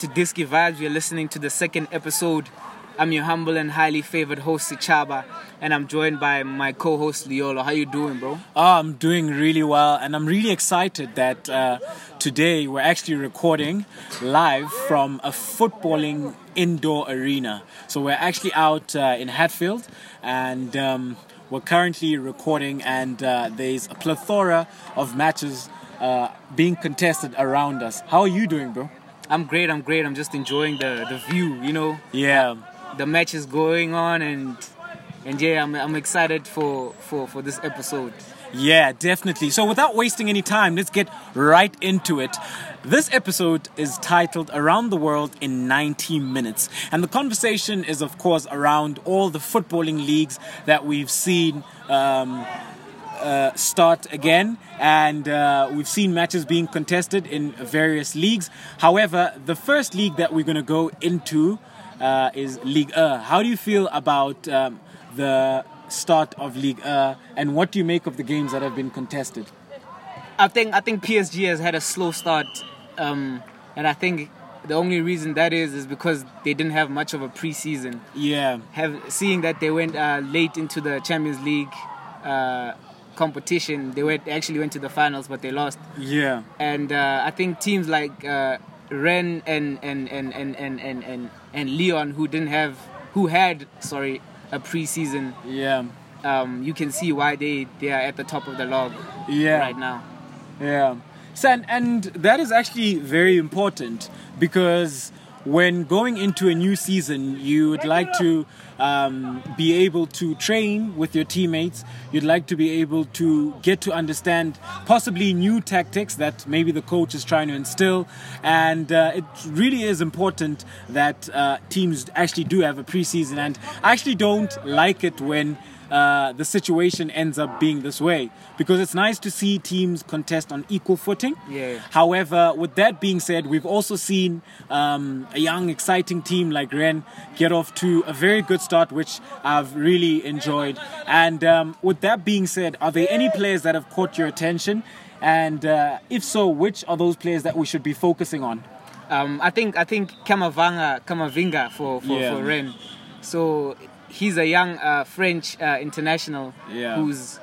to Disky Vibes. You're listening to the second episode. I'm your humble and highly favored host, Sichaba, and I'm joined by my co-host, Liolo. How you doing, bro? Oh, I'm doing really well, and I'm really excited that uh, today we're actually recording live from a footballing indoor arena. So we're actually out uh, in Hatfield, and um, we're currently recording, and uh, there's a plethora of matches uh, being contested around us. How are you doing, bro? I'm great. I'm great. I'm just enjoying the the view. You know, Yeah. the match is going on, and and yeah, I'm I'm excited for for for this episode. Yeah, definitely. So, without wasting any time, let's get right into it. This episode is titled Around the World in 90 Minutes. And the conversation is, of course, around all the footballing leagues that we've seen um, uh, start again. And uh, we've seen matches being contested in various leagues. However, the first league that we're going to go into uh, is League 1. How do you feel about um, the start of League 1 and what do you make of the games that have been contested? I think I think PSG has had a slow start, um, and I think the only reason that is is because they didn't have much of a preseason. Yeah, Have seeing that they went uh, late into the Champions League uh, competition, they went actually went to the finals, but they lost. yeah, And uh, I think teams like uh, Rennes and and and and and and and, and Lyon, who didn't have, who had sorry a preseason, yeah, um, you can see why they they are at the top of the log yeah. right now. Yeah. So, and, and that is actually very important because when going into a new season, you would like to um, be able to train with your teammates. You'd like to be able to get to understand possibly new tactics that maybe the coach is trying to instill. And uh, it really is important that uh, teams actually do have a preseason. And I actually don't like it when uh, the situation ends up being this way because it's nice to see teams contest on equal footing. Yeah. However, with that being said, we've also seen um, a young, exciting team like Rennes get off to a very good start, which I've really enjoyed. And um, with that being said, are there any players that have caught your attention? And uh, if so, which are those players that we should be focusing on? Um, I think I think Kamavanga Camavinga for for, Yeah. for Rennes. So he's a young uh, French uh, international Yeah. who's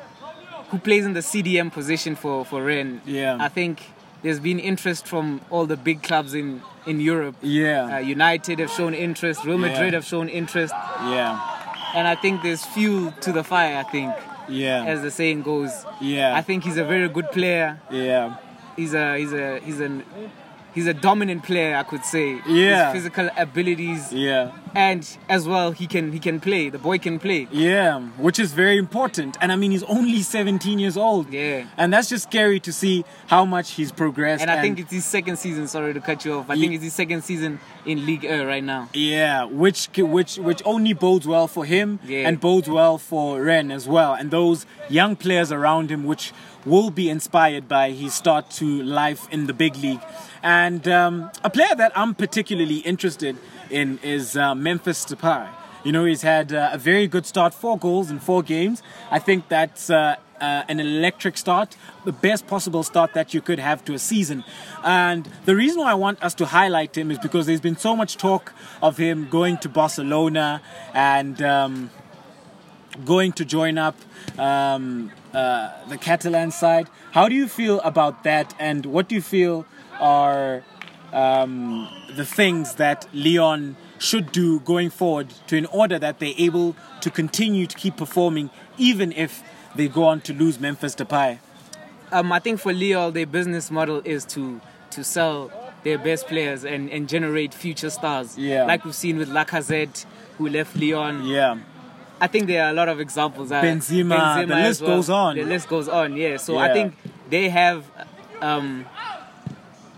who plays in the CDM position for for Rennes. Yeah. I think there's been interest from all the big clubs in in Europe. Yeah. Uh, United have shown interest. Real Yeah. Madrid have shown interest, Yeah. and I think there's fuel to the fire. I think, Yeah. as the saying goes. Yeah. I think he's a very good player. Yeah. He's a he's a he's an he's a dominant player. I could say. Yeah. His physical abilities Yeah. and as well he can he can play. The boy can play. Yeah, which is very important. And I mean, he's only 17 years old. Yeah. And that's just scary to see how much he's progressed. And I think it's his second season. Sorry to cut you off. I think it's his second season in League A right now. yeah, which which which only bodes well for him Yeah. and bodes well for Rennes as well, and those young players around him, which will be inspired by his start to life in the big league. And um, a player that I'm particularly interested in is uh, Memphis Depay. You know, he's had uh, a very good start, four goals in four games. I think that's uh, uh, an electric start, the best possible start that you could have to a season. And the reason why I want us to highlight him is because there's been so much talk of him going to Barcelona and um, going to join up um, uh, the Catalan side. How do you feel about that, and what do you feel are um, the things that Lyon should do going forward to in order that they're able to continue to keep performing, even if they go on to lose Memphis Depay? Um, I think for Lille, their business model is to to sell their best players and, and generate future stars. Yeah. Like we've seen with Lacazette, who left Lyon. Yeah, I think there are a lot of examples. Uh, Benzema, the as list goes on. The list goes on, yeah. So I think they have um,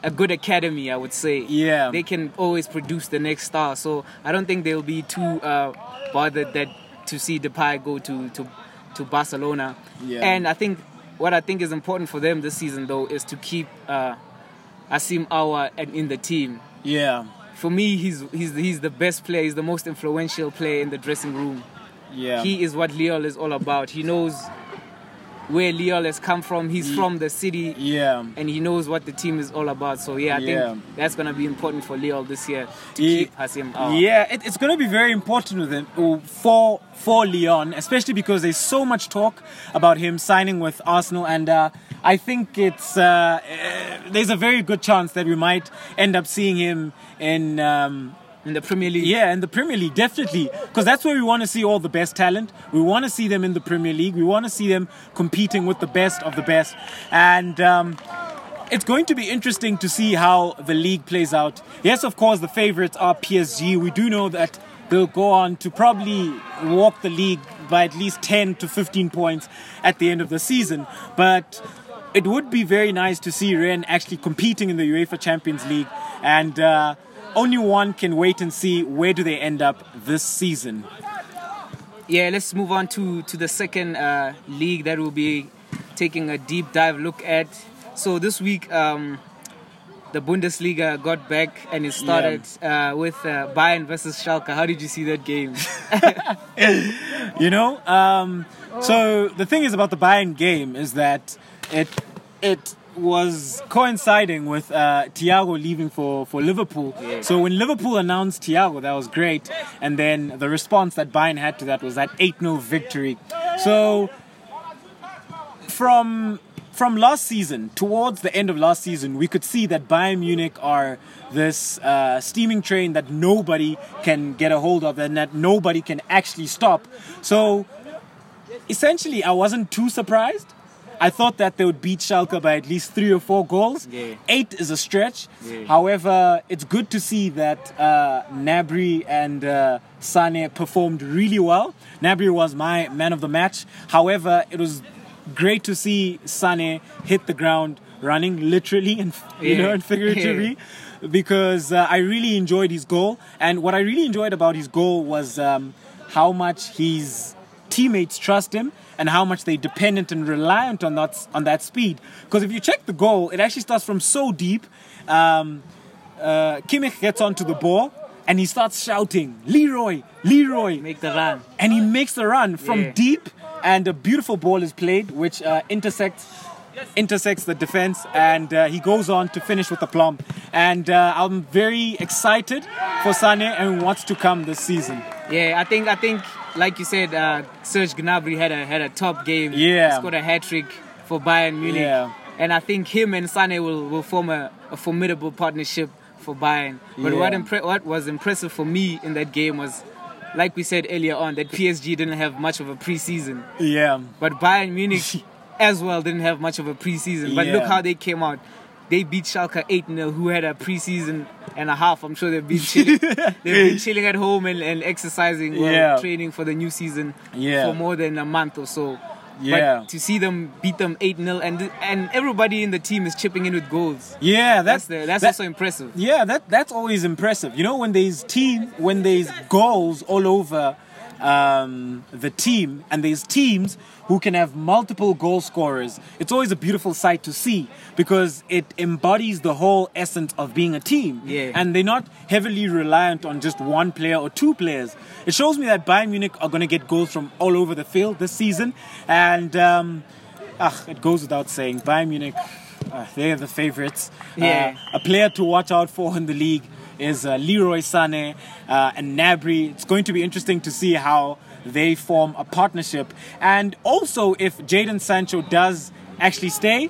a good academy, I would say. Yeah. They can always produce the next star. So I don't think they'll be too uh, bothered that to see Depay go to, to, to Barcelona. Yeah. And I think what I think is important for them this season, though, is to keep uh, Houssem Aouar in in the team. yeah, For me, he's, he's, he's the best player. He's the most influential player in the dressing room. Yeah. He is what Lille is all about. He knows where Lille has come from. He's from the city. Yeah. And he knows what the team is all about. So yeah, I Yeah. think that's gonna be important for Lille this year to Ye- keep Houssem Aouar. Yeah, it, it's going to be very important with him uh, for for Lyon, especially because there's so much talk about him signing with Arsenal, and uh, I think it's uh, uh, there's a very good chance that we might end up seeing him in. Um, In the Premier League. yeah, in the Premier League, definitely. Because that's where we want to see all the best talent. We want to see them in the Premier League. We want to see them competing with the best of the best. And um, it's going to be interesting to see how the league plays out. Yes, of course, the favorites are PSG. We do know that they'll go on to probably walk the league by at least 10 to 15 points at the end of the season. But it would be very nice to see Rennes actually competing in the UEFA Champions League. And uh, only one can wait and see where do they end up this season. Yeah, let's move on to, to the second uh, league that we'll be taking a deep dive look at. So this week, um, the Bundesliga got back and it started uh, with uh, Bayern versus Schalke. How did you see that game? You know, um, so the thing is about the Bayern game is that it it was coinciding with uh, Thiago leaving for, for Liverpool. Yeah. So when Liverpool announced Thiago, that was great. And then the response that Bayern had to that was that 8 0 victory. So from from last season towards the end of last season, we could see that Bayern Munich are this uh, steaming train that nobody can get a hold of and that nobody can actually stop. So essentially, I wasn't too surprised. I thought that they would beat Schalke by at least three or four goals. Yeah. Eight is a stretch. Yeah. However, it's good to see that uh, Gnabry and uh, Sane performed really well. Gnabry was my man of the match. However, it was great to see Sane hit the ground running, literally and you Yeah. know and figuratively, because uh, I really enjoyed his goal. And what I really enjoyed about his goal was um, how much his teammates trust him and how much they're dependent and reliant on that on that speed. Because if you check the goal, it actually starts from so deep. Um, uh, Kimmich gets onto the ball and he starts shouting, "Leroy, Leroy!" Make the run. and he makes the run from Yeah. deep, and a beautiful ball is played, which uh, intersects intersects the defense, and uh, he goes on to finish with a plum. And uh, I'm very excited for Sane and what's to come this season. Yeah, I think I think like you said, uh, Serge Gnabry had a had a top game. Yeah. he scored a hat trick for Bayern Munich. Yeah. and I think him and Sane will, will form a, a formidable partnership for Bayern. But what impre- what was impressive for me in that game was, like we said earlier on, that PSG didn't have much of a preseason, Yeah, but Bayern Munich as well didn't have much of a preseason. But look how they came out. They beat Schalke 8 0, who had a preseason and a half. I'm sure they've been chilling, they've been chilling at home and, and exercising, well, Yeah. training for the new season Yeah. for more than a month or so. Yeah. But to see them beat them 8 0, and and everybody in the team is chipping in with goals. yeah, That's that's the, that's that- also impressive. Yeah, that that's always impressive. You know, when there's team, when there's goals all over um, the team, and there's teams who can have multiple goal scorers, it's always a beautiful sight to see because it embodies the whole essence of being a team. Yeah. And they're not heavily reliant on just one player or two players. It shows me that Bayern Munich are going to get goals from all over the field this season, and. Um, Ah, it goes without saying, Bayern Munich, uh, they're the favorites. Yeah. Uh, a player to watch out for in the league is uh, Leroy Sané uh, and Gnabry. It's going to be interesting to see how they form a partnership. And also, if Jadon Sancho does actually stay,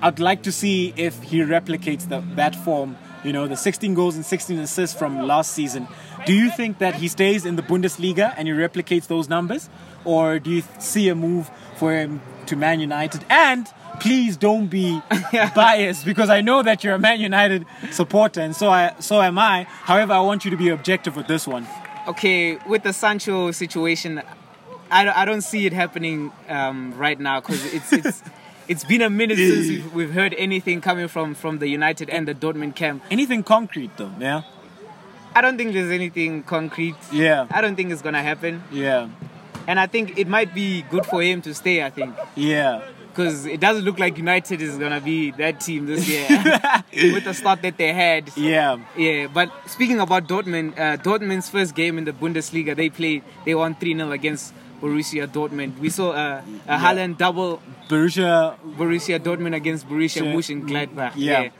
I'd like to see if he replicates the, that form. You know, the 16 goals and 16 assists from last season. Do you think that he stays in the Bundesliga and he replicates those numbers? Or do you see a move for him to Man United? And please don't be biased because I know that you're a Man United supporter and so I so am I. However, I want you to be objective with this one. Okay, with the Sancho situation, I, don't- I don't see it happening um, right now because it's it's it's been a minute since we've, we've heard anything coming from from the United and the Dortmund camp. Anything concrete though, yeah? I don't think there's anything concrete. Yeah. I don't think it's gonna happen, Yeah. and I think it might be good for him to stay. I think Yeah. Because it doesn't look like United is gonna be that team this year with the start that they had. Yeah. Yeah, but speaking about Dortmund, uh, Dortmund's first game in the Bundesliga, they played, they won 3 0 against Borussia Dortmund. We saw a, a Haaland double Borussia, Borussia Dortmund against Borussia. Mönchengladbach. Yeah.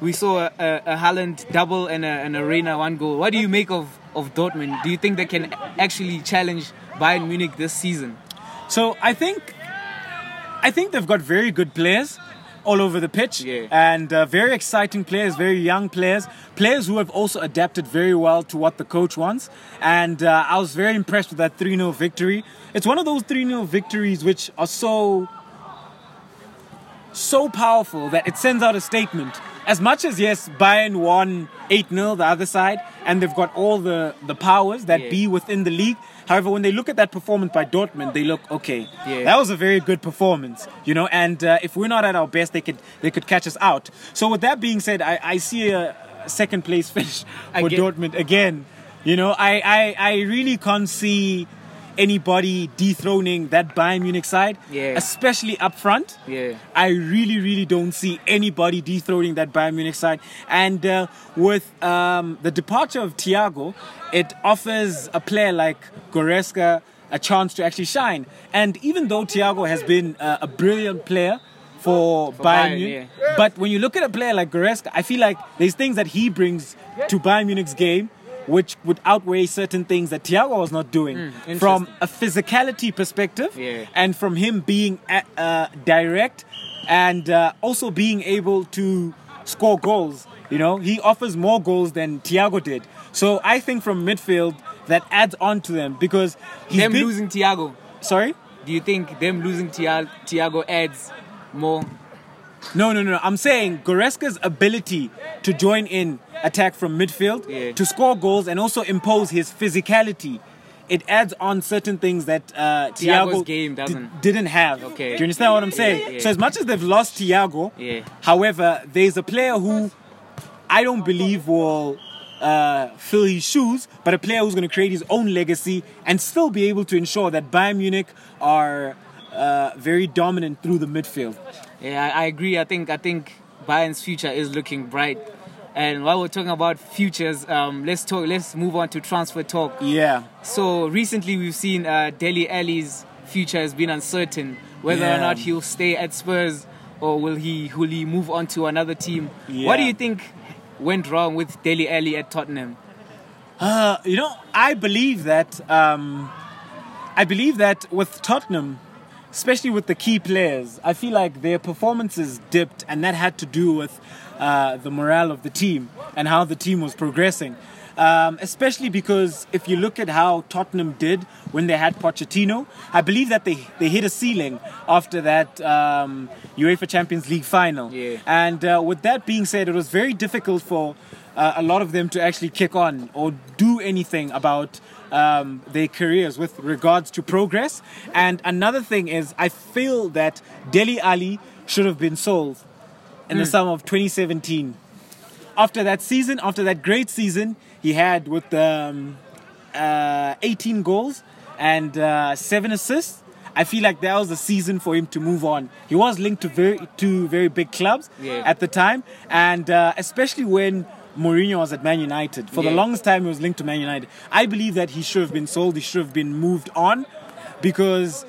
We saw a, a, a Haaland double and a, and a Reyna one goal. What do you make of, of Dortmund? Do you think they can actually challenge Bayern Munich this season? So I think, I think they've got very good players all over the pitch, Yeah. and uh, very exciting players, very young players, players who have also adapted very well to what the coach wants. And uh, I was very impressed with that 3 0 victory. It's one of those 3 0 victories which are so so powerful that it sends out a statement. As much as yes, Bayern won 8 0 the other side, and they've got all the, the powers that Yeah. be within the league. However, when they look at that performance by Dortmund, they look okay. Yeah. That was a very good performance, you know. And uh, if we're not at our best, they could they could catch us out. So with that being said, I, I see a second place finish for Again. Dortmund again. You know, I, I I really can't see anybody dethroning that Bayern Munich side, Yeah. especially up front. Yeah. I really, really don't see anybody dethroning that Bayern Munich side. And uh, with um, the departure of Thiago, it offers a player like Goretzka a chance to actually shine. And even though Thiago has been uh, a brilliant player for, Bayern, Bayern, Munich, but when you look at a player like Goretzka, I feel like there's things that he brings to Bayern Munich's game which would outweigh certain things that Thiago was not doing. interesting. From a physicality perspective, Yeah. and from him being uh, uh, direct and uh, also being able to score goals. You know, he offers more goals than Thiago did. So I think from midfield that adds on to them because he's them been, losing Thiago. Sorry. Do you think them losing Thia- Thiago adds more? No, no, no. I'm saying Goretzka's ability to join in attack from midfield, Yeah. to score goals, and also impose his physicality. It adds on certain things that uh, Thiago's Thiago game doesn't. didn't have. Okay. Do you understand what I'm saying? yeah. So as much as they've lost Thiago, Yeah. however, there's a player who I don't believe will uh, fill his shoes, but a player who's going to create his own legacy and still be able to ensure that Bayern Munich are uh, very dominant through the midfield. Yeah, I, agree. I think I think Bayern's future is looking bright. And while we're talking about futures, um, let's talk. Let's move on to transfer talk. Yeah. So recently, we've seen uh, Dele Alli's future has been uncertain whether or not he'll stay at Spurs or will he will he move on to another team. Yeah. What do you think went wrong with Dele Alli at Tottenham? Uh, you know, I believe that. Um, I believe that with Tottenham, especially with the key players, I feel like their performances dipped, and that had to do with uh, the morale of the team and how the team was progressing. Um, especially because if you look at how Tottenham did when they had Pochettino, I believe that they, they hit a ceiling after that um, UEFA Champions League final. Yeah. And uh, with that being said, it was very difficult for uh, a lot of them to actually kick on or do anything about um, their careers with regards to progress. And another thing is, I feel that Dele Alli should have been sold in the summer of 2017. After that season, after that great season he had with um, uh, 18 goals and uh, seven assists. I feel like that was the season for him to move on. He was linked to very to very big clubs Yeah. at the time, and uh, especially when Mourinho was at Man United. For the longest time, he was linked to Man United. I believe that he should have been sold. He should have been moved on, because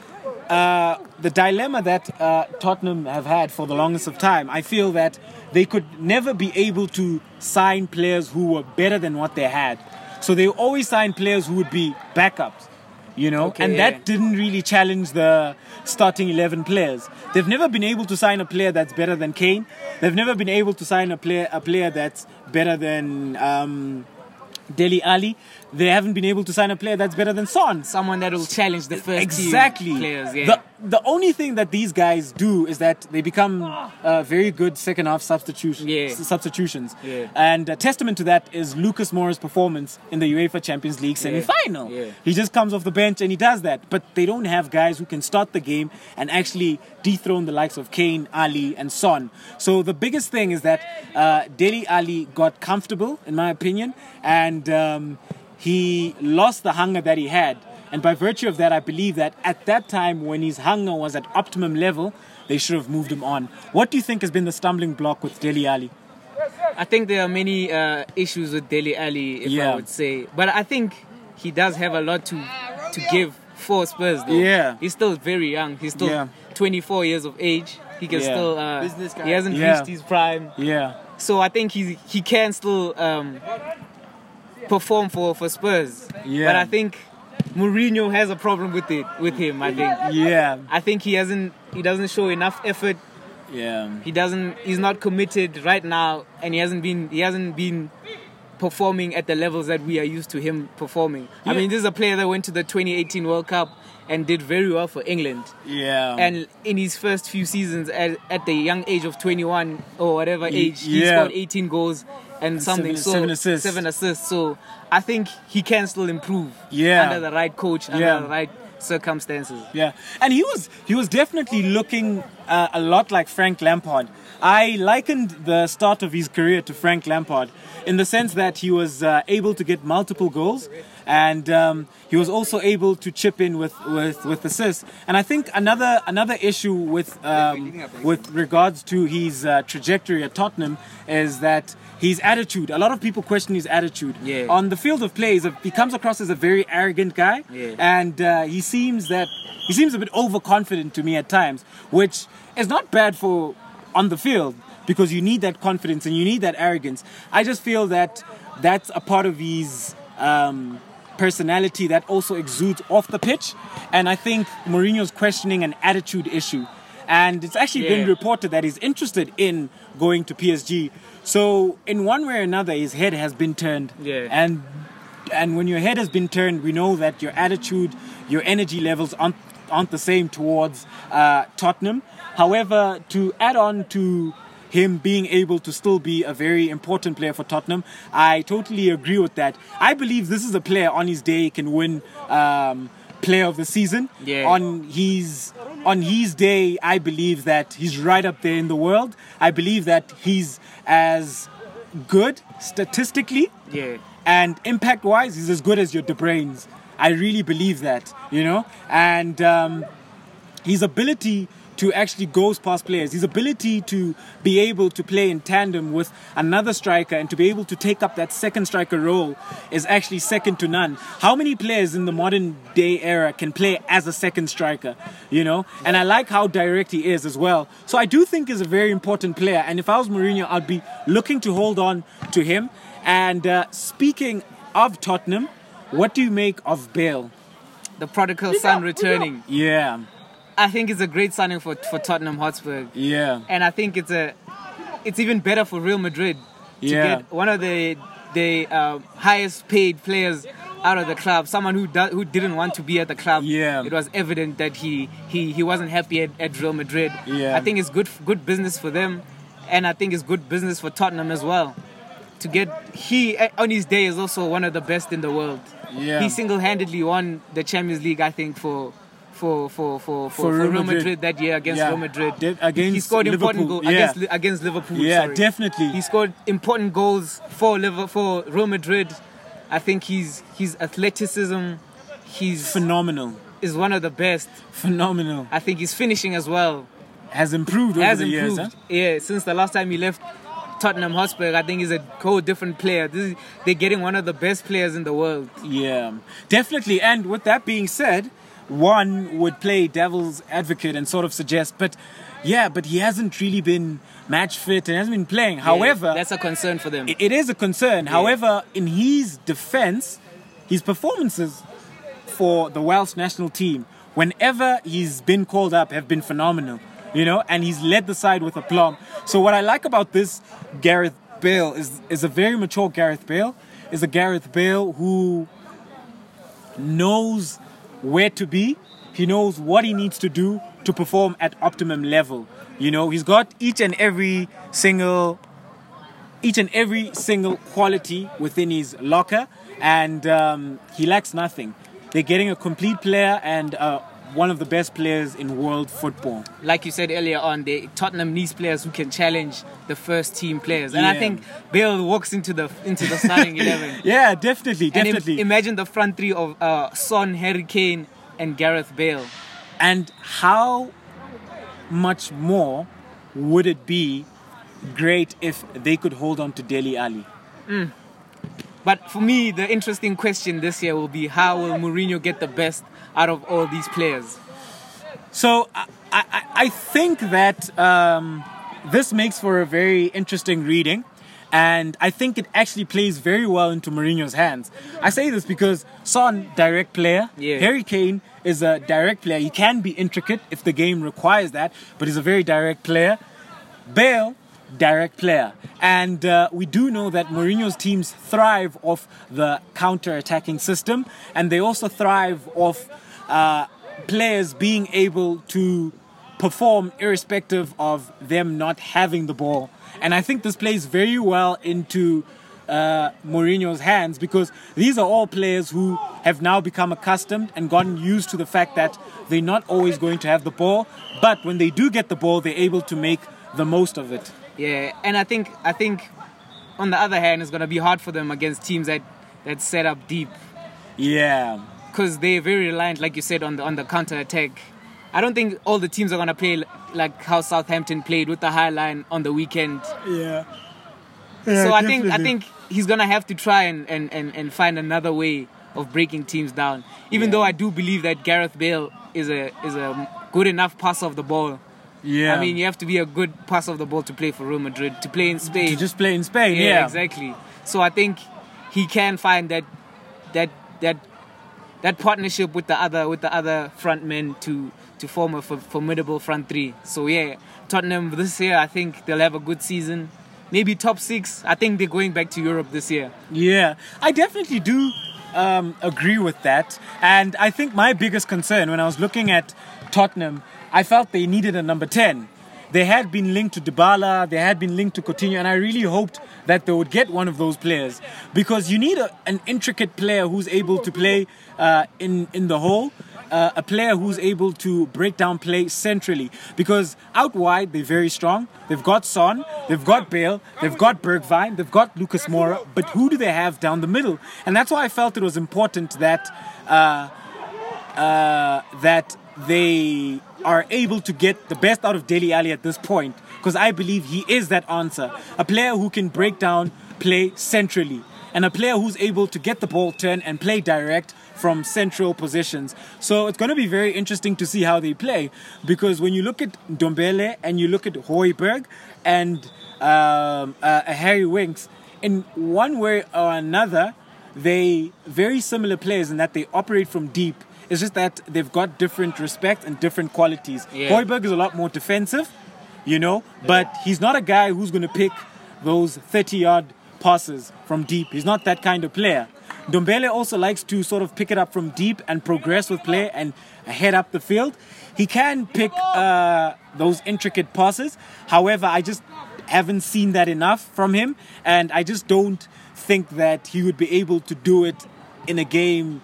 uh, the dilemma that uh, Tottenham have had for the longest of time, I feel that they could never be able to sign players who were better than what they had. So they always sign players who would be backups, you know, Okay, and yeah. that didn't really challenge the starting 11 players. They've never been able to sign a player that's better than Kane. They've never been able to sign a player a player that's better than um, Dele Alli. They haven't been able to sign a player that's better than Son. Someone that will challenge the first exactly team players. Yeah. the, the only thing that these guys do is that they become uh, very good second half substitution, Yeah. s- substitutions Yeah. and a testament to that is Lucas Moura's performance in the UEFA Champions League semi-final Yeah. he just comes off the bench and he does that but they don't have guys who can start the game and actually dethrone the likes of Kane Alli and Son so the biggest thing is that uh, Dele Alli got comfortable in my opinion and um, he lost the hunger that he had. And by virtue of that, I believe that at that time, when his hunger was at optimum level, they should have moved him on. What do you think has been the stumbling block with Dele Alli? I think there are many uh, issues with Dele Alli, if Yeah. I would say, but I think he does have a lot to to give for Spurs. Though. Yeah. he's still very young. He's still Yeah. 24 years of age. He can Yeah. still. Uh, Business guy. He hasn't Yeah. reached his prime. Yeah. So I think he he can still um, perform for, for Spurs. Yeah. But I think Mourinho has a problem with it with him. I think Yeah. I think he hasn't he doesn't show enough effort. Yeah. He doesn't he's not committed right now, and he hasn't been he hasn't been performing at the levels that we are used to him performing. I mean, this is a player that went to the 2018 World Cup and did very well for England. Yeah. And in his first few seasons, at, at the young age of 21 or whatever age, he yeah. scored 18 goals and something. Seven- so seven assists. Seven assists. So I think he can still improve. Yeah. Under the right coach, under Yeah. the right circumstances. Yeah, and he was he was definitely looking uh, a lot like Frank Lampard. I likened the start of his career to Frank Lampard in the sense that he was uh, able to get multiple goals, and um, he was also able to chip in with, with, with assists. And I think another another issue with um, with regards to his uh, trajectory at Tottenham is that his attitude. A lot of people question his attitude Yeah. on the field of play. A- He comes across as a very arrogant guy, Yeah. and uh, he seems that he seems a bit overconfident to me at times, which is not bad for on the field because you need that confidence and you need that arrogance. I just feel that that's a part of his um, personality that also exudes off the pitch, and I think Mourinho's questioning an attitude issue. And it's actually been reported that he's interested in going to PSG. So, in one way or another, his head has been turned. Yeah. And and when your head has been turned, we know that your attitude, your energy levels aren't, aren't the same towards uh, Tottenham. However, to add on to him being able to still be a very important player for Tottenham, I totally agree with that. I believe this is a player on his day can win um, Player of the Season. Yeah. On his on his day, I believe that he's right up there in the world. I believe that he's as good statistically Yeah. and impact wise, he's as good as your De Bruyne's. I really believe that, you know? And um, his ability to actually goes past players, his ability to be able to play in tandem with another striker and to be able to take up that second striker role is actually second to none. How many players in the modern day era can play as a second striker, you know? And I like how direct he is as well. So I do think he's a very important player. And if I was Mourinho, I'd be looking to hold on to him. And uh, speaking of Tottenham, what do you make of Bale? The prodigal son returning. Yeah, I think it's a great signing for, for Tottenham Hotspur. yeah, and I think it's a it's even better for Real Madrid to Yeah. get one of the the uh, highest paid players out of the club, someone who do, who didn't want to be at the club. Yeah. it was evident that he he, he wasn't happy at, at Real Madrid. Yeah. I think it's good good business for them, and I think it's good business for Tottenham as well. To get he eh, on his day is also one of the best in the world. Yeah. he single-handedly won the Champions League. I think for. For for, for, for, For Real Real Madrid. Madrid. that year against Yeah. Real Madrid, De- against he scored important Liverpool, goals yeah. against against Liverpool. Yeah, sorry. definitely. He scored important goals for Liverpool, for Real Madrid. I think he's his athleticism, he's phenomenal, is one of the best. phenomenal. I think he's finishing as well. Has improved over Has the improved. years. Huh? Yeah, since the last time he left Tottenham Hotspur, I think he's a whole different player. This is, they're getting one of the best players in the world. Yeah, definitely. And with that being said, one would play devil's advocate and sort of suggest, but yeah, but he hasn't really been match fit and hasn't been playing. However, that's a concern for them. it, it is a concern. However, in his defense, his performances for the Welsh national team, whenever he's been called up, have been phenomenal. You know, and he's led the side with aplomb. So what I like about this Gareth Bale is is a very mature Gareth Bale. Is a Gareth Bale who knows where to be. He knows what he needs to do to perform at optimum level. You know, he's got each and every single each and every single quality within his locker, and um, he lacks nothing. They're getting a complete player and uh, one of the best players in world football. like you said earlier on, the Tottenham needs players who can challenge the first team players, and I think Bale walks into the into the starting eleven. Yeah, definitely, And im- definitely. imagine the front three of uh, Son, Harry Kane, and Gareth Bale. and how much more would it be great if they could hold on to Dele Alli? But for me, the interesting question this year will be how will Mourinho get the best out of all these players? So I, I, I think that um, this makes for a very interesting reading. And I think it actually plays very well into Mourinho's hands. I say this because Son, direct player. Yeah. Harry Kane is a direct player. He can be intricate if the game requires that, but he's a very direct player. Bale, direct player. And uh, we do know that Mourinho's teams thrive off the counter-attacking system, and they also thrive off uh, players being able to perform irrespective of them not having the ball. And I think this plays very well into uh, Mourinho's hands because these are all players who have now become accustomed and gotten used to the fact that they're not always going to have the ball, but when they do get the ball, they're able to make the most of it. Yeah, and I think I think on the other hand, it's gonna be hard for them against teams that that set up deep Yeah. Because they're very reliant, like you said, on the on the counter attack. I don't think all the teams are gonna play like how Southampton played with the high line on the weekend. Yeah. yeah so I think I think he's gonna have to try and, and, and, and find another way of breaking teams down. Even Yeah. though I do believe that Gareth Bale is a is a good enough passer of the ball. Yeah. I mean, you have to be a good passer of the ball to play for Real Madrid, to play in Spain. to just play in Spain. yeah, Yeah, exactly. So I think he can find that that that that partnership with the other with the other front men to to form a formidable front three. So yeah, Tottenham this year I think they'll have a good season. Maybe top six. I think they're going back to Europe this year. Yeah, I definitely do um, agree with that. And I think my biggest concern when I was looking at Tottenham, I felt they needed a number 10. They had been linked to Dybala, they had been linked to Coutinho, and I really hoped that they would get one of those players because you need a, an intricate player who's able to play uh, in in the hole, uh, a player who's able to break down play centrally. Because out wide they're very strong. They've got Son, they've got Bale, they've got Bergwijn, they've got Lucas Moura, but who do they have down the middle? And that's why I felt it was important that. Uh, uh, that they are able to get the best out of Dele Alli at this point because I believe he is that answer. A player who can break down play centrally and a player who's able to get the ball turn and play direct from central positions. So it's going to be very interesting to see how they play because when you look at Dombele and you look at Højbjerg and um, uh, Harry Winks, in one way or another, they very similar players in that they operate from deep. It's just that they've got different respect and different qualities. Yeah. Højbjerg is a lot more defensive, you know, but he's not a guy who's going to pick those 30 yard passes from deep. He's not that kind of player. Dombele also likes to sort of pick it up from deep and progress with play and head up the field. He can pick uh, those intricate passes. However, I just haven't seen that enough from him, and I just don't think that he would be able to do it in a game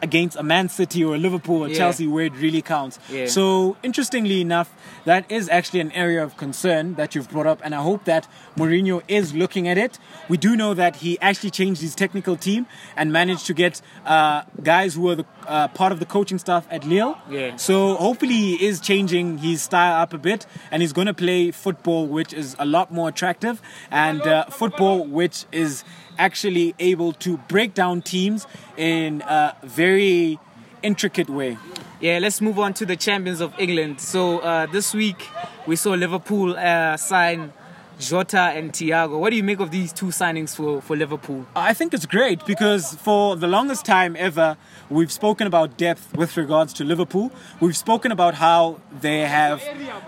against a Man City or a Liverpool or Yeah. Chelsea where it really counts. Yeah. So, interestingly enough, that is actually an area of concern that you've brought up, and I hope that Mourinho is looking at it. We do know that he actually changed his technical team and managed to get uh, guys who were the, uh, part of the coaching staff at Lille. Yeah. So, hopefully, he is changing his style up a bit, and he's going to play football, which is a lot more attractive, and uh, football, which is actually able to break down teams in a very intricate way. Yeah, let's move on to the champions of England. So uh, this week we saw Liverpool uh, sign Jota and Thiago. What do you make of these two signings for, for Liverpool? I think it's great because for the longest time ever, we've spoken about depth with regards to Liverpool. We've spoken about how they have,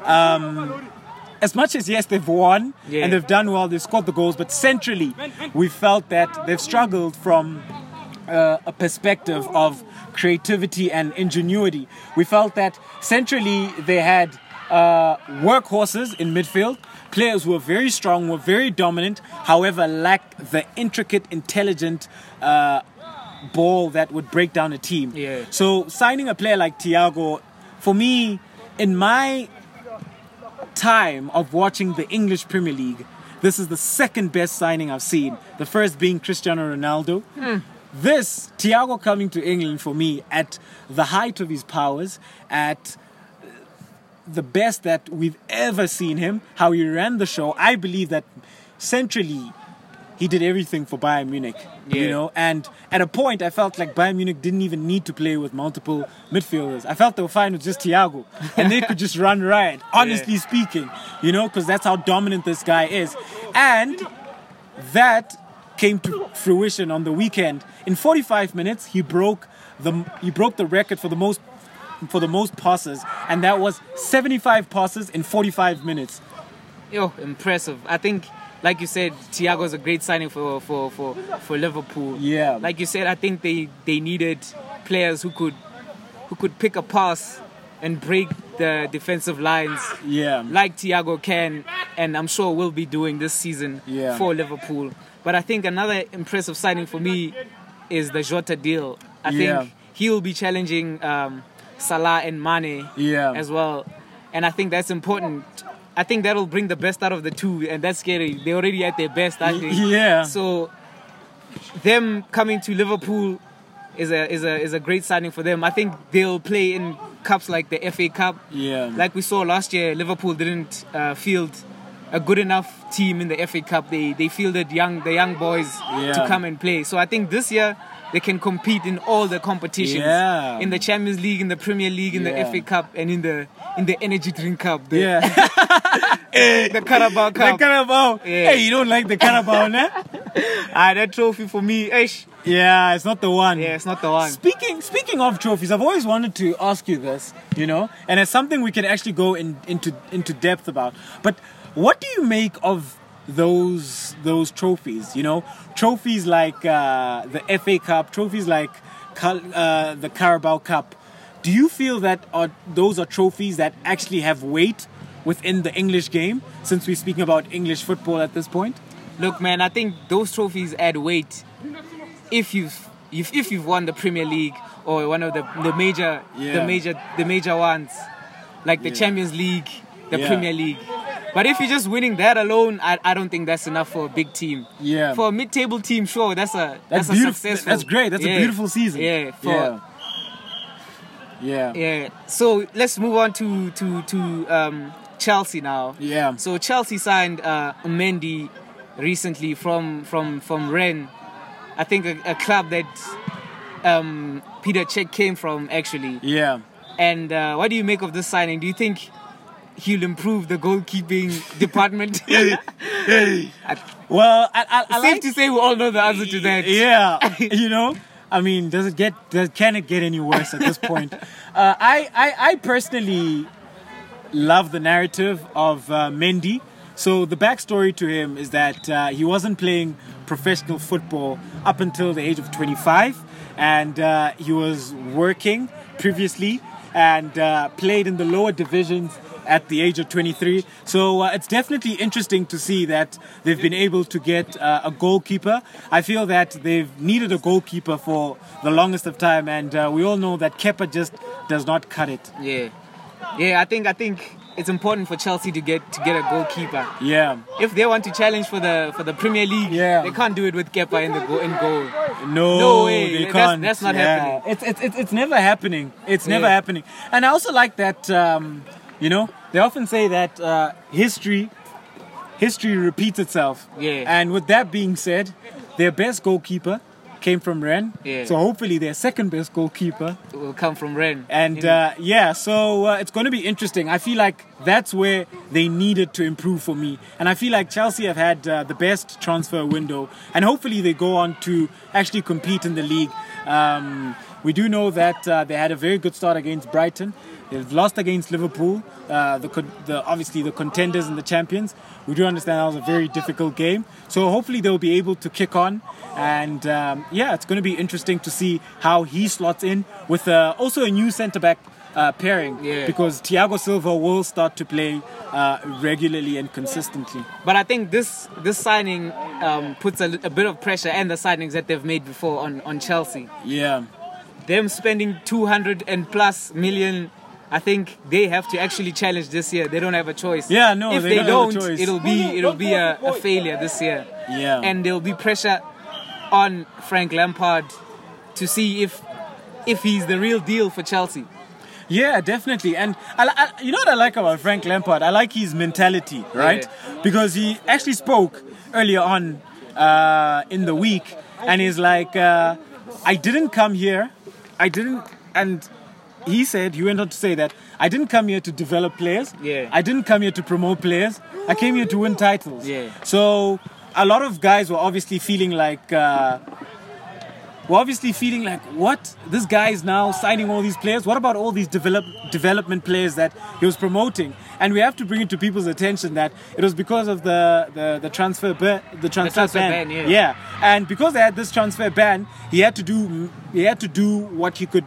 um, as much as yes, they've won Yeah. and they've done well, they've scored the goals, but centrally, we felt that they've struggled from uh, a perspective of creativity and ingenuity. We felt that centrally they had uh, workhorses in midfield, players who were very strong, were very dominant, however, lacked the intricate, intelligent. Uh, ball that would break down a team. Yeah. So signing a player like Thiago, for me, in my time of watching the English Premier League, this is the second best signing I've seen. The first being Cristiano Ronaldo. Hmm. This Thiago coming to England for me at the height of his powers, at the best that we've ever seen him, how he ran the show. I believe that centrally he did everything for Bayern Munich. You know, and at a point, I felt like Bayern Munich didn't even need to play with multiple midfielders. I felt they were fine with just Thiago, and they could just run riot. Honestly speaking, you know, because that's how dominant this guy is, and that came to fruition on the weekend. In 45 minutes, he broke the he broke the record for the most for the most passes, and that was 75 passes in 45 minutes. Yo, impressive. I think, like you said, Thiago's a great signing for for for, for Liverpool. Yeah. Like you said, I think they they needed players who could who could pick a pass and break the defensive lines. Yeah. Like Thiago can, and I'm sure will be doing this season Yeah. for Liverpool. But I think another impressive signing for me is the Jota deal. I Yeah. think he will be challenging um, Salah and Mane Yeah. as well. And I think that's important. I think that'll bring the best out of the two, and that's scary. They're already at their best, aren't they? Yeah. So them coming to Liverpool is a is a is a great signing for them. I think they'll play in cups like the FA Cup. Yeah. Like we saw last year, Liverpool didn't uh, field a good enough team in the FA Cup. They they fielded young the young boys Yeah. to come and play. So I think this year they can compete in all the competitions. Yeah. In the Champions League, in the Premier League, in Yeah. the FA Cup, and in the in the Energy Drink Cup. The, yeah. the Carabao Cup. the Carabao. Yeah. Hey, you don't like the Carabao, nah? ah, that trophy for me, ish. Yeah, it's not the one. Yeah, it's not the one. Speaking speaking of trophies, I've always wanted to ask you this, you know, and it's something we can actually go in, into into depth about. But what do you make of those those trophies? You know, trophies like uh, the FA Cup, trophies like uh, the Carabao Cup. Do you feel that are, those are trophies that actually have weight within the English game? Since we're speaking about English football at this point. Look, man, I think those trophies add weight if you've if, if you've won the Premier League or one of the the major Yeah. the major the major ones, like the Yeah. Champions League, the Yeah. Premier League. But if you're just winning that alone, I, I don't think that's enough for a big team. Yeah. For a mid-table team, sure, that's a That's that's, a successful. That's great. That's a beautiful season. Yeah. For, yeah. Yeah. Yeah. So let's move on to to to um, Chelsea now. Yeah. So Chelsea signed uh, Mendy recently from from from Rennes. I think a, a club that um, Peter Cech came from actually. Yeah. And uh, what do you make of this signing? Do you think he'll improve the goalkeeping department? Well, I, I, I Safe like to say we all know the answer to that. Yeah, you know, I mean, does it get? Does, can it get any worse at this point? Uh, I, I, I personally love the narrative of uh, Mendy. So the backstory to him is that uh, he wasn't playing professional football up until the age of 25, and uh, he was working previously and uh, played in the lower divisions at the age of 23. So uh, it's definitely interesting to see that they've been able to get uh, a goalkeeper. I feel that they've needed a goalkeeper for the longest of time, and uh, we all know that Kepa just does not cut it. Yeah. Yeah, I think I think it's important for Chelsea to get to get a goalkeeper. Yeah. If they want to challenge for the for the Premier League, Yeah. they can't do it with Kepa in the goal in goal. No, No way. they That's- can't. that's not Yeah. happening. It's, it's it's it's never happening. It's never happening. And I also like that. Um, you know, they often say that uh, history history repeats itself. Yeah. And with that being said, their best goalkeeper came from Rennes. Yeah. So hopefully their second best goalkeeper It will come from Rennes. and uh, yeah, so uh, it's going to be interesting. I feel like that's where they needed to improve for me. And I feel like Chelsea have had uh, the best transfer window. And hopefully they go on to actually compete in the league. Um, we do know that uh, they had a very good start against Brighton. They've lost against Liverpool, uh, the, the obviously the contenders and the champions. We do understand that was a very difficult game. So hopefully they'll be able to kick on. And um, yeah, it's going to be interesting to see how he slots in with uh, also a new centre back uh, pairing Yeah. because Thiago Silva will start to play uh, regularly and consistently. But I think this this signing um, puts a, a bit of pressure and the signings that they've made before on, on Chelsea. Yeah. Them spending 200 and plus million, I think they have to actually challenge this year. They don't have a choice. Yeah, no, If they they, don't have a don't, choice. it'll be it'll be a, a failure this year. Yeah. And there'll be pressure on Frank Lampard to see if if he's the real deal for Chelsea. Yeah, definitely. And I, I, you know what I like about Frank Lampard? I like his mentality, right? Yeah. Because he actually spoke earlier on uh, in the week, and he's like, uh, "I didn't come here, I didn't," and he said he went on to say that I didn't come here to develop players. Yeah. I didn't come here to promote players. I came here to win titles. Yeah. So a lot of guys were obviously feeling like. Uh, we're obviously feeling like, what? This guy is now signing all these players. What about all these develop, development players that he was promoting? And we have to bring it to people's attention that it was because of the, the, the transfer ba- the transfer, transfer ban. ban, yeah. and because they had this transfer ban, he had to do he had to do what he could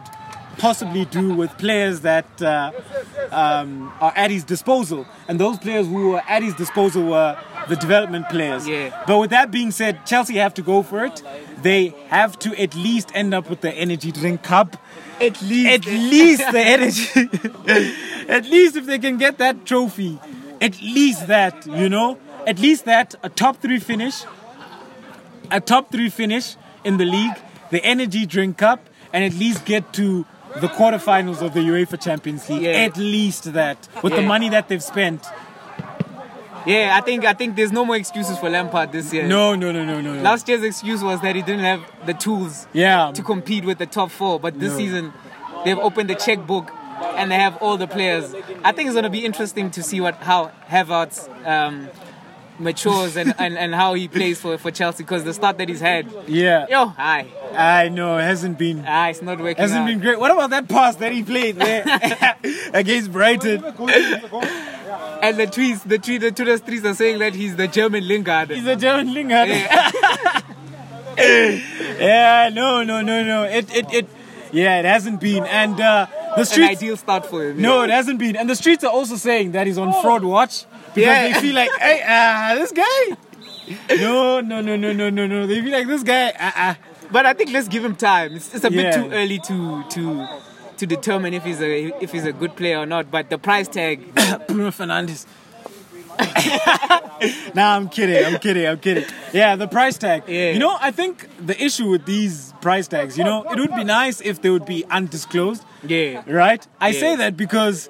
possibly do with players that uh, um, are at his disposal. And those players who were at his disposal were the development players. Yeah. But with that being said, Chelsea have to go for it. They have to at least end up with the energy drink cup. At least. At least the energy. at least if they can get that trophy. At least that, you know? At least that, a top three finish. A top three finish in the league, the energy drink cup, and at least get to the quarterfinals of the UEFA Champions League. Yeah. At least that. With the money that they've spent. Yeah, I think I think there's no more excuses for Lampard this year. No, no, no, no, no. no. Last year's excuse was that he didn't have the tools yeah. to compete with the top four, but this No. season they've opened the checkbook and they have all the players. I think it's going to be interesting to see what how Havertz um, matures and, and, and how he plays for, for Chelsea because the start that he's had, Yeah. yo, aye, I know, it hasn't been aye, it's not working. hasn't out. been great. What about that pass that he played there against Brighton? And the tweets, the tweet, the Twitter streets are saying that he's the German Lingard. He's a German Lingard. Yeah. Yeah, no, no, no, no. It, it, it. Yeah, it hasn't been. And uh, the An streets. ideal start for him. No, it hasn't been. And the streets are also saying that he's on fraud watch because Yeah. they feel like, hey, uh, this guy. No, no, no, no, no, no, no. They feel like this guy. Uh, uh. But I think let's give him time. It's, it's a bit too early to to to determine if he's a if he's a good player or not. But the price tag, Bruno Fernandes. nah, I'm kidding. I'm kidding. I'm kidding. Yeah, the price tag. Yeah. You know, I think the issue with these price tags, you know, it would be nice if they would be undisclosed, yeah, right? I Yeah. say that because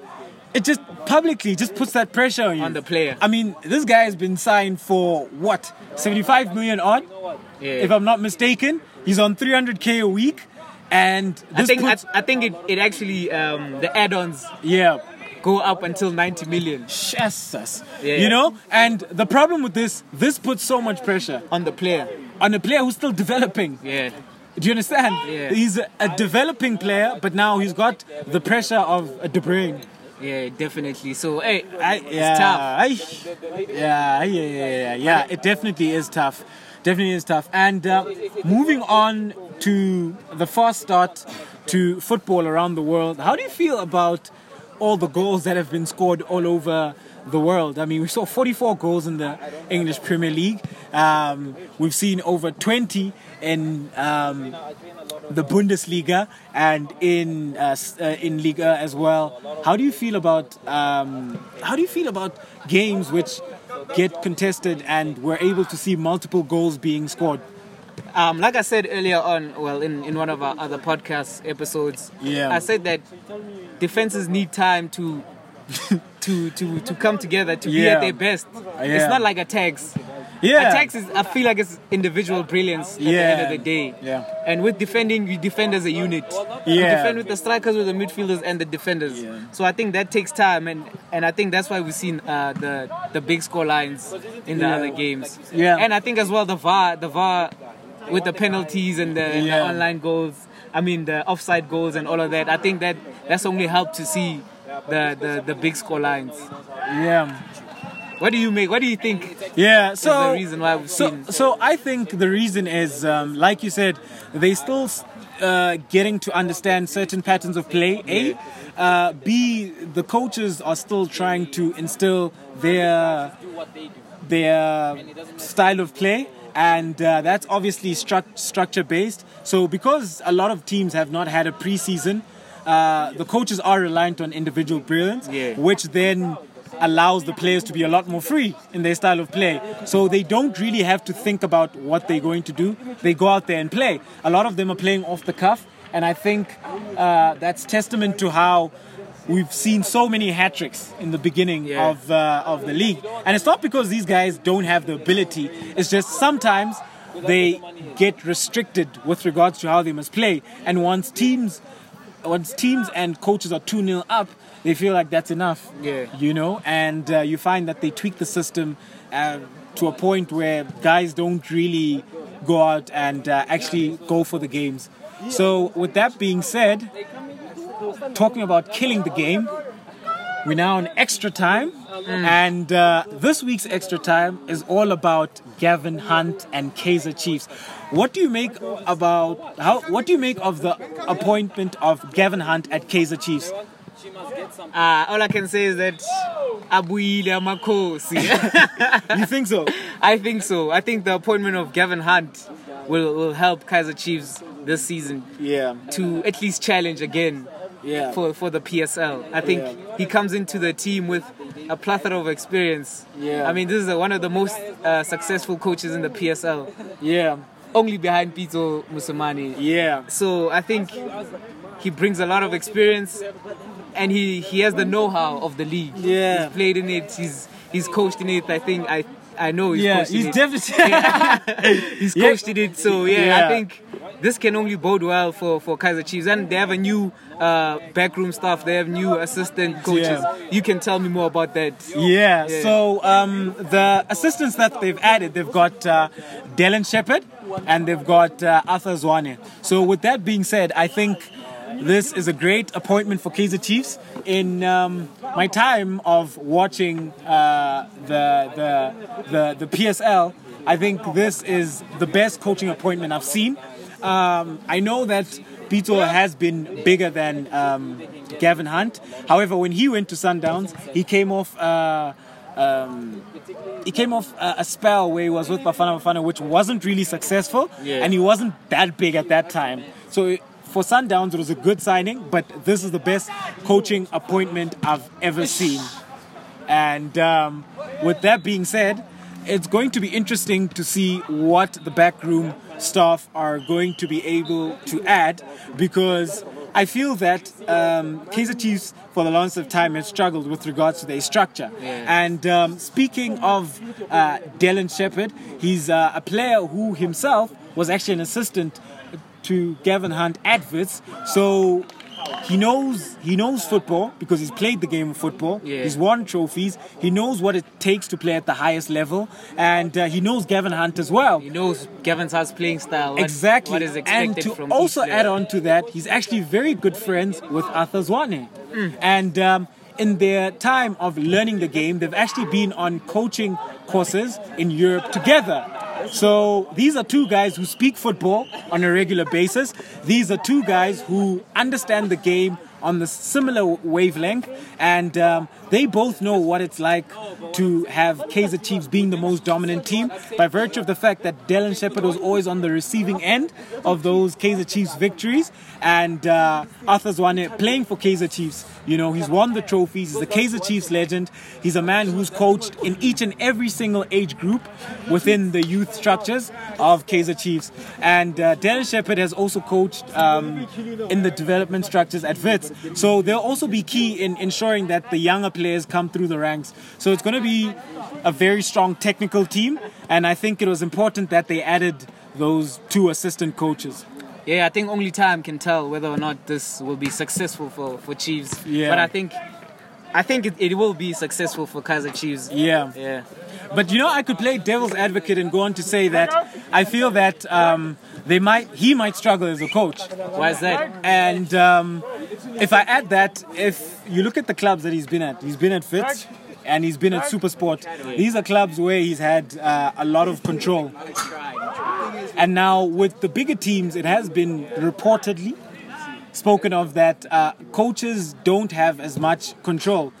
it just publicly just puts that pressure on you. On the player. I mean, this guy has been signed for what? 75 million odd, yeah. if I'm not mistaken. He's on 300k a week. And I this think I, puts, I think it, it actually um, the add-ons yeah, go up until 90 million Jesus. Yeah. You know? And the problem with this, this puts so much pressure on the player. on a player who's still developing. Yeah, Do you understand? Yeah. He's a, a developing player, but now he's got the pressure of a De Bruyne. yeah, definitely. So hey, I, it's tough. I, yeah, yeah, yeah, yeah, yeah. It definitely is tough. Definitely is tough. And uh, moving on to the fast start to football around the world, how do you feel about all the goals that have been scored all over the world? I mean, we saw 44 goals in the English Premier League. Um, we've seen over 20 in um, the Bundesliga and in uh, uh, in Liga as well. How do you feel about um, how do you feel about games which get contested and we're able to see multiple goals being scored? Um, like I said earlier on, well, in, in one of our other podcast episodes, Yeah. I said that defenses need time to to to to come together to be at their best. Yeah. It's not like a attacks. Yeah, Attacks is I feel like it's individual brilliance at the end of the day. Yeah. And with defending, you defend as a unit. Yeah. defend with the strikers, with the midfielders, and the defenders. Yeah. So I think that takes time, and, and I think that's why we've seen uh, the the big score lines in the Yeah. other games. Yeah. And I think as well the VAR, the VAR, with the penalties and the, and the online goals. I mean the offside goals and all of that. I think that that's only helped to see the, the, the big score lines. Yeah, What do you make? What do you think yeah. So the reason why we've So, seen? so I think the reason is, um, like you said, they still uh, getting to understand certain patterns of play. A, uh, B, the coaches are still trying to instill their their style of play, and uh, that's obviously stru- structure based. So, because a lot of teams have not had a preseason, uh, the coaches are reliant on individual brilliance, Yeah. which then allows the players to be a lot more free in their style of play. So they don't really have to think about what they're going to do. They go out there and play. A lot of them are playing off the cuff, and I think uh, that's testament to how we've seen so many hat tricks in the beginning Yeah. of uh, of the league. And it's not because these guys don't have the ability. It's just sometimes they get restricted with regards to how they must play. And once teams, once teams and coaches are two 0 up, they feel like that's enough. Yeah. You know, and uh, you find that they tweak the system uh, to a point where guys don't really go out and uh, actually go for the games. So, with that being said, talking about killing the game, we're now in extra time, and uh, this week's extra time is all about Gavin Hunt and Kaizer Chiefs. What do you make about how? What do you make of the appointment of Gavin Hunt at Kaizer Chiefs? Uh, all I can say is that Abuile Makosi. You think so? I think so. I think the appointment of Gavin Hunt will, will help Kaizer Chiefs this season Yeah, to at least challenge again yeah, for, for the PSL. I think Yeah. he comes into the team with a plethora of experience. Yeah. I mean, this is a, one of the most uh, successful coaches in the PSL, yeah, only behind Pitso Mosimane. yeah, So I think he brings a lot of experience and he, he has the know-how of the league. Yeah. He's played in it, he's, he's coached in it. I think I, I know he's yeah. He's it. definitely. He's coached in it, so yeah, Yeah. I think this can only bode well for, for Kaizer Chiefs. And they have a new uh, backroom staff, they have new assistant coaches. Yeah. You can tell me more about that. Yeah, Yeah. so um, the assistants that they've added, they've got uh, Dillon Sheppard and they've got uh, Arthur Zwane. So, with that being said, I think this is a great appointment for Kaizer Chiefs. In um, my time of watching uh, the, the, the, the PSL, I think this is the best coaching appointment I've seen. Um, I know that Pitso has been bigger than um, Gavin Hunt. However, when he went to Sundowns, he came off. Uh, um, he came off a, a spell where he was with Bafana Bafana, which wasn't really successful, Yeah. and he wasn't that big at that time. So for Sundowns, it was a good signing, but this is the best coaching appointment I've ever seen. And um, with that being said, it's going to be interesting to see what the backroom staff are going to be able to add because I feel that um, Kaizer Chiefs for the longest of time has struggled with regards to their structure. Yeah. And um, speaking of uh, Dillon Sheppard, he's uh, a player who himself was actually an assistant to Gavin Hunt Wits. So he knows he knows football because he's played the game of football. Yeah. He's won trophies. He knows what it takes to play at the highest level, and uh, he knows Gavin Hunt as well. He knows Gavin's house playing style. What, exactly. What is and expected to from also add on to that, he's actually very good friends with Arthur Zwane. Mm. And um, in their time of learning the game, they've actually been on coaching courses in Europe together. So these are two guys who speak football on a regular basis. These are two guys who understand the game on the similar wavelength, and um, they both know what it's like to have Kaizer Chiefs being the most dominant team by virtue of the fact that Dillon Sheppard was always on the receiving end of those Kaizer Chiefs victories, and uh, Arthur Zwane playing for Kaizer Chiefs. You know, he's won the trophies. He's a Kaizer Chiefs legend. He's a man who's coached in each and every single age group within the youth structures of Kaizer Chiefs. And uh, Dillon Sheppard has also coached um, in the development structures at So they'll also be key in ensuring that the younger players come through the ranks. So it's going to be a very strong technical team. And I think it was important that they added those two assistant coaches. Yeah, I think only time can tell whether or not this will be successful for, for Chiefs. Yeah. But I think I think it, it will be successful for Kaizer Chiefs. Yeah. Yeah. But you know, I could play devil's advocate and go on to say that I feel that um, they might, he might struggle as a coach. Why is that? And um, if I add that, if you look at the clubs that he's been at, he's been at Wits and he's been at Supersport. These are clubs where he's had uh, a lot of control. And now with the bigger teams, it has been reportedly spoken of that uh, coaches don't have as much control.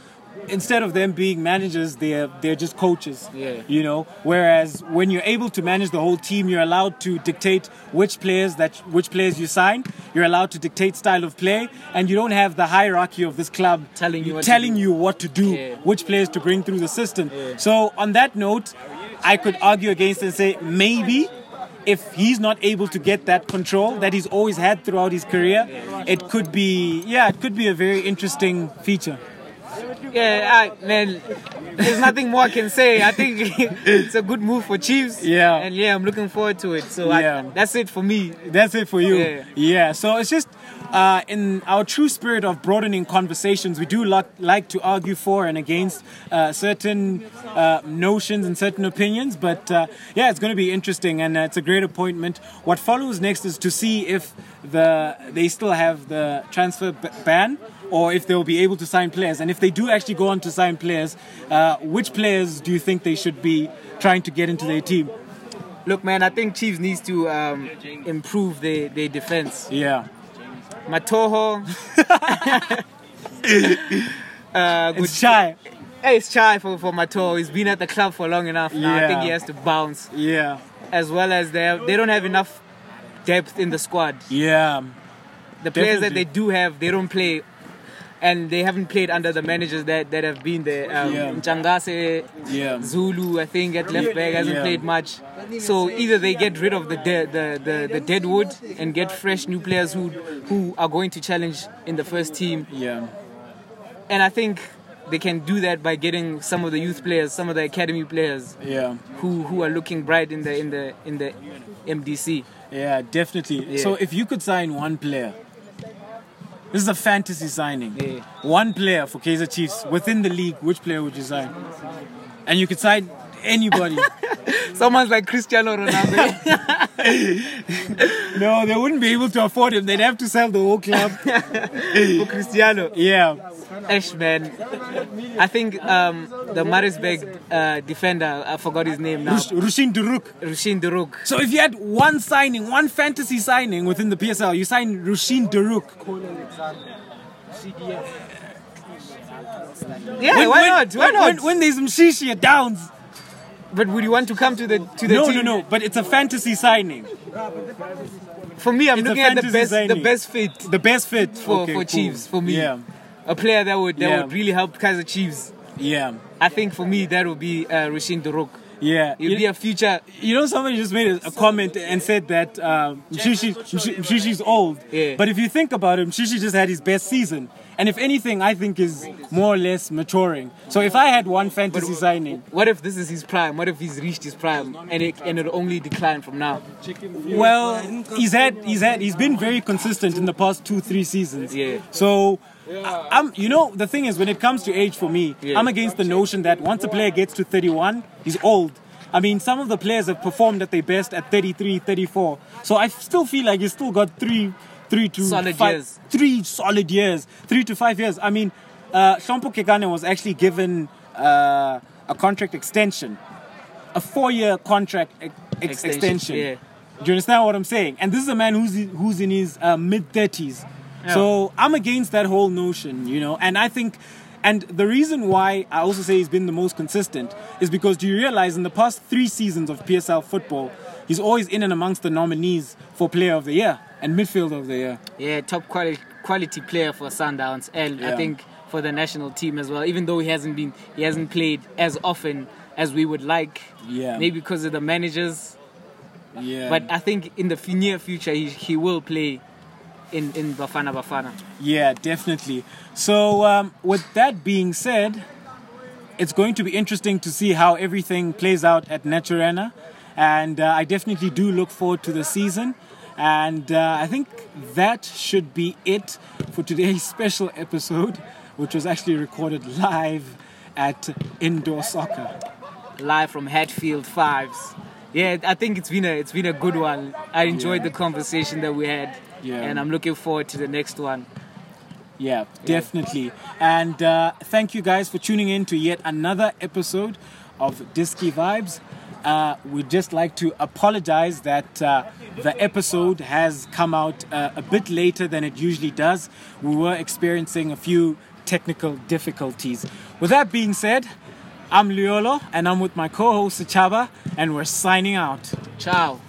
Instead of them being managers, they're they're just coaches. Yeah. You know. Whereas when you're able to manage the whole team, you're allowed to dictate which players that which players you sign. You're allowed to dictate style of play, and you don't have the hierarchy of this club Telling you what to telling do. you what to do, Yeah. which players to bring through the system. So on that note, I could argue against and say maybe if he's not able to get that control that he's always had throughout his career, it could be yeah, it could be a very interesting feature. Yeah, I, man, there's nothing more I can say. I think it's a good move for Chiefs. Yeah. And yeah, I'm looking forward to it. So Yeah. I, that's it for me. That's it for you. Yeah. Yeah. So it's just uh, in our true spirit of broadening conversations, we do like, like to argue for and against uh, certain uh, notions and certain opinions. But uh, yeah, it's going to be interesting, and uh, it's a great appointment. What follows next is to see if the they still have the transfer b- ban. Or if they'll be able to sign players, and if they do actually go on to sign players, uh, which players do you think they should be trying to get into their team? Look, man, I think Chiefs needs to um, improve their, their defense. Yeah, Mathoho. uh, good. it's shy. Hey, it's shy for, for Mathoho. He's been at the club for long enough now. I think he has to bounce. Yeah, As well as they, have, they don't have enough depth in the squad. yeah. the players that they do have, they don't play, and they haven't played under the managers that, that have been there. Um, Yeah. Changase, Yeah. Zulu, I think at left back hasn't Yeah. played much. So either they get rid of the de- the, the the dead wood and get fresh new players who who are going to challenge in the first team, Yeah. and I think they can do that by getting some of the youth players, some of the academy players Yeah. who who are looking bright in the in the in the MDC. Yeah, definitely. Yeah. So if you could sign one player, this is a fantasy signing. Yeah. One player for Kaizer Chiefs within the league, which player would you sign? And you could sign anybody. Someone's like Cristiano Ronaldo. no, they wouldn't be able to afford him. They'd have to sell the whole club. for Cristiano. Yeah. Ash man, I think um, the Maritzburg uh, defender, I forgot his name now, Rush- Rushine De Reuck. Rushin Duruk. So if you had one signing, one fantasy signing within the PSL, you sign Rushine De Reuck. Yeah, When- why when- not? Why when- not? When, when there's Mshishi at Downs. But would you want to come to the to the No, team? no, no. But it's a fantasy signing. For me, I'm It's looking at the best the best fit The best fit for, Okay, for cool. Chiefs for me. Yeah, A player that would that Yeah. would really help Kaizer Chiefs. yeah, I think for me that would be uh, Rushine De Reuck. yeah. it'll You, be a future. you know, somebody just made a, a comment and said that um, Mshishi, Mshi- Mshishi's old. Yeah. But if you think about him, Mshishi just had his best season. And if anything, I think is more or less maturing. So if I had one fantasy signing, What if this is his prime? What if he's reached his prime and it and it'll only decline from now? well, he's had he's had he's been very consistent in the past two three seasons. Yeah. So. I'm, you know, the thing is, when it comes to age for me, Yeah. I'm against the notion that once a player gets to 31, he's old. I mean, some of the players have performed at their best at 33, 34. So I still feel like he's still got three, three to Solid five, years. three solid years, three to five years. I mean, uh, Hlompho Kekana was actually given uh, a contract extension, a four-year contract ex- ex- Extension, extension. yeah. Do you understand what I'm saying? And this is a man who's who's in his uh, mid 30s. So I'm against that whole notion, you know. And I think, and the reason why I also say he's been the most consistent is because do you realize in the past three seasons of PSL football, he's always in and amongst the nominees for Player of the Year and Midfielder of the Year. Yeah, top quality quality player for Sundowns, and I think for the national team as well. Even though he hasn't been, he hasn't played as often as we would like. Yeah. Maybe because of the managers, Yeah. but I think in the f- near future he he will play in in Bafana Bafana. Yeah, definitely. So, um, with that being said, it's going to be interesting to see how everything plays out at Naturena. And uh, I definitely do look forward to the season. And uh, I think that should be it for today's special episode, which was actually recorded live at Indoor Soccer. Live from Hatfield Fives. Yeah, I think it's been a it's been a good one. I enjoyed the conversation that we had, Yeah. and I'm looking forward to the next one. Yeah, definitely. And uh, thank you guys for tuning in to yet another episode of Disky Vibes. Uh, we'd just like to apologize that uh, the episode has come out uh, a bit later than it usually does. We were experiencing a few technical difficulties. With that being said, I'm Liolo and I'm with my co host Chaba, and we're signing out. Ciao.